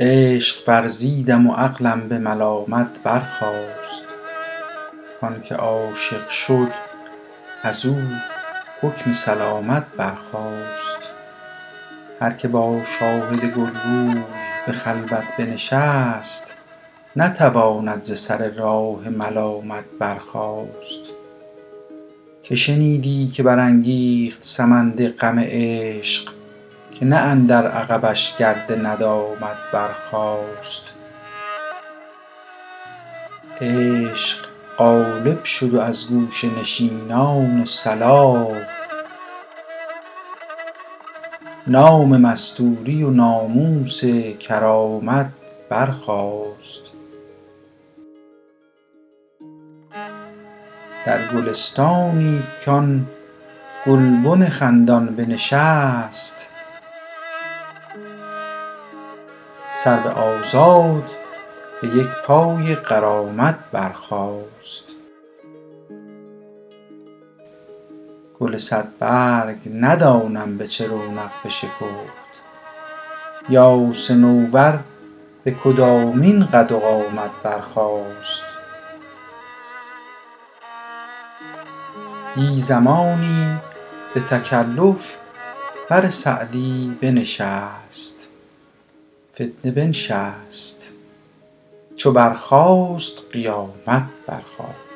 عشق ورزیدم و عقلم به ملامت برخاست. کانکه عاشق شد از او حکم سلامت برخاست. هر که با شاهد گلروی به خلوت بنشست نتواند ز سر راه ملامت برخاست. که شنیدی که برانگیخت سمند غم عشق که نه اندر عقبش گرد ندامت برخاست. عشق غالب شد و از گوشه نشینان صلاح نام مستوری و ناموس کرامت برخاست. در گلستانی کان گلبن خندان بنشست. سرو آزاد به یک پای غرامت برخاست. گل صد برگ ندانم به چه رونق بشکفت یا صنوبر به کدامین قد و قامت برخاست. دی زمانی به تکلف بر سعدی بنشست. فتنه بنشست. چو برخاست قیامت برخاست.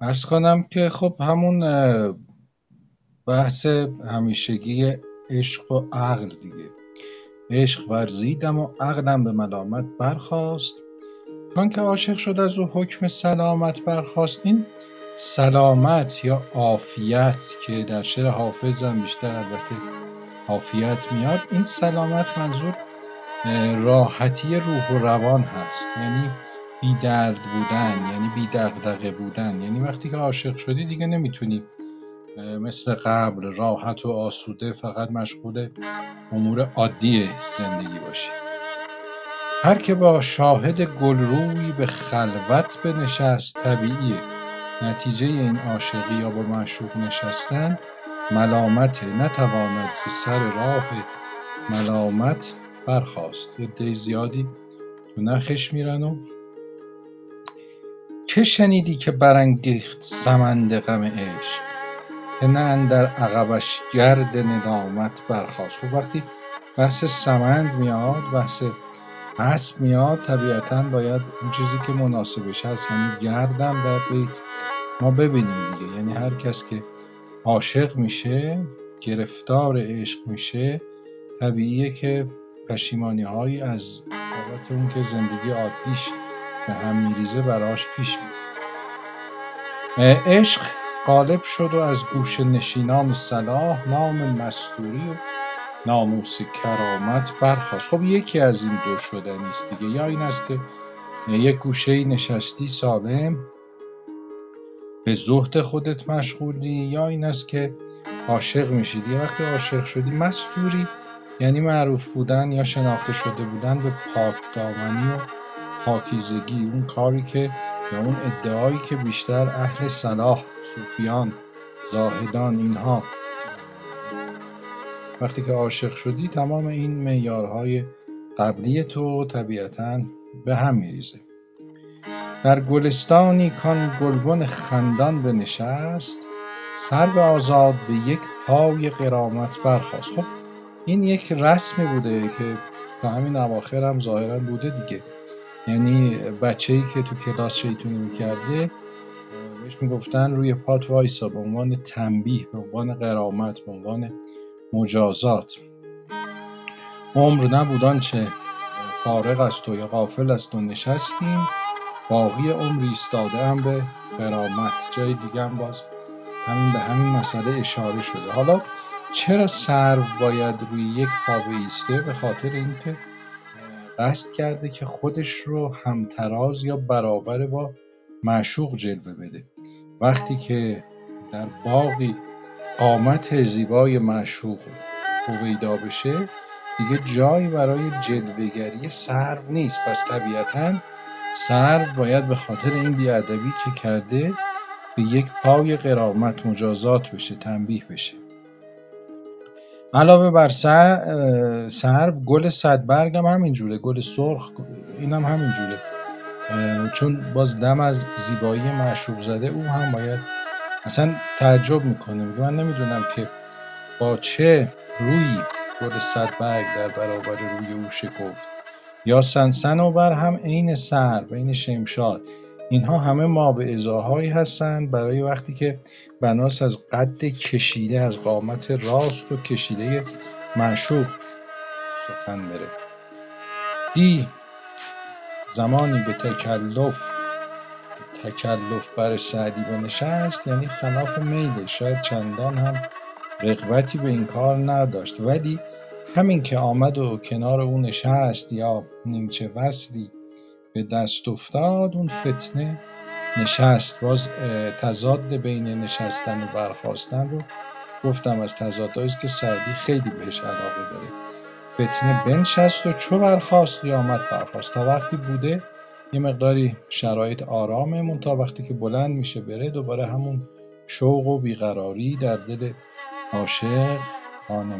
عرض کنم که خب همون بحث همیشگی عشق و عقل دیگه. عشق ورزیدم و عقلم به ملامت برخاست. کانکه عاشق شد ازو حکم سلامت برخاست این سلامت یا عافیت که در شعر حافظ هم بیشتر البته عافیت میاد این سلامت منظور راحتی روح و روان هست. یعنی بی درد بودن یعنی بی دغدغه بودن. یعنی وقتی که عاشق شدی دیگه نمی‌تونی مثل قبل راحت و آسوده فقط مشغول امور عادی زندگی باشی. هر که با شاهد گل روی به خلوت بنشست طبیعیه نتیجه این عاشقی یا با معشوق نشستن ملامته نتواند ز سر راه ملامت برخاست. عده زیادی تو نخش میرن و که شنیدی که برانگیخت سمند غم عشق؟ که نه اندر عقبش گرد ندامت برخاست. خب وقتی بحث سمند میاد بحث اسب میاد طبیعتا باید اون چیزی که مناسبش هست یعنی گردم در بیت ما ببینیم دیگه. یعنی هر کس که عاشق میشه گرفتار عشق میشه طبیعیه که پشیمانیهایی از بابت اون که زندگی عادیش به هم میریزه براش پیش میاد عشق غالب شد و از گوشه نشینان صلاح نام مستوری و ناموس کرامت برخاست. خب یکی از این دو شدنیست دیگه. یا این است که یک گوشه نشستی سالم به زهد خودت مشغولی یا این است که عاشق میشی دیگه وقتی عاشق شدی مستوری یعنی معروف بودن یا شناخته شده بودن به پاکدامنی و پاکیزگی اون کاری که یا اون ادعایی که بیشتر اهل صلاح صوفیان زاهدان اینها. وقتی که عاشق شدی تمام این معیارهای قبلی تو طبیعتا به هم میریزه. در گلستانی کان گلبن خندان بنشست سرو آزاد به یک پای غرامت برخاست. خب این یک رسمی بوده که تا همین اواخر هم ظاهرا بوده دیگه. یعنی بچه‌ای که تو کلاس شیطونی می‌کرده بهش می‌گفتن روی پات وایسا به عنوان تنبیه به عنوان غرامت به عنوان مجازات. عمر نبود چه فارغ است و یا غافل است و نشستیم باقی عمر ایستاده هم به قرامت. جای دیگه هم باز همین به همین مسئله اشاره شده. حالا چرا سرو باید روی یک پا ایسته به خاطر اینکه قصد کرده که خودش رو همتراز یا برابر با معشوق جلوه بده. وقتی که در باقی قامت زیبای معشوق هویدا بشه دیگه جایی برای جلوهگری سرو نیست. پس طبیعتا سرو باید به خاطر این بیادبی که کرده به یک پای قرامت مجازات بشه تنبیه بشه. علاوه بر سرو گل صدبرگ هم همینجوره گل سرخ اینم هم همینجوره چون باز دم از زیبایی معشوق زده او هم باید اصلا تعجب می‌کنه. میگه من نمی‌دونم که با چه روی گل صدبرگ در برابر روی او شکفت. یا بر هم عین سر بین شمشاد. اینها همه ما به ازاهایی هستند برای وقتی که بناس از قد کشیده از قامت راست و کشیده معشوق سخن بره. دی زمانی به تکلف تکلف بر سعدی بنشست یعنی خلاف میله. شاید چندان هم رغبتی به این کار نداشت. ولی همین که آمد و کنار او نشست یا نیمچه وصلی به دست افتاد اون فتنه نشست. باز تضاد بین نشستن و برخواستن رو گفتم از تضادهایی است که سعدی خیلی بهش علاقه داره. فتنه بنشست و چو برخواست قیامت برخواست. تا وقتی بوده یه مقداری شرایط آرامه تا وقتی که بلند میشه بره دوباره همون شوق و بیقراری در دل عاشق خانه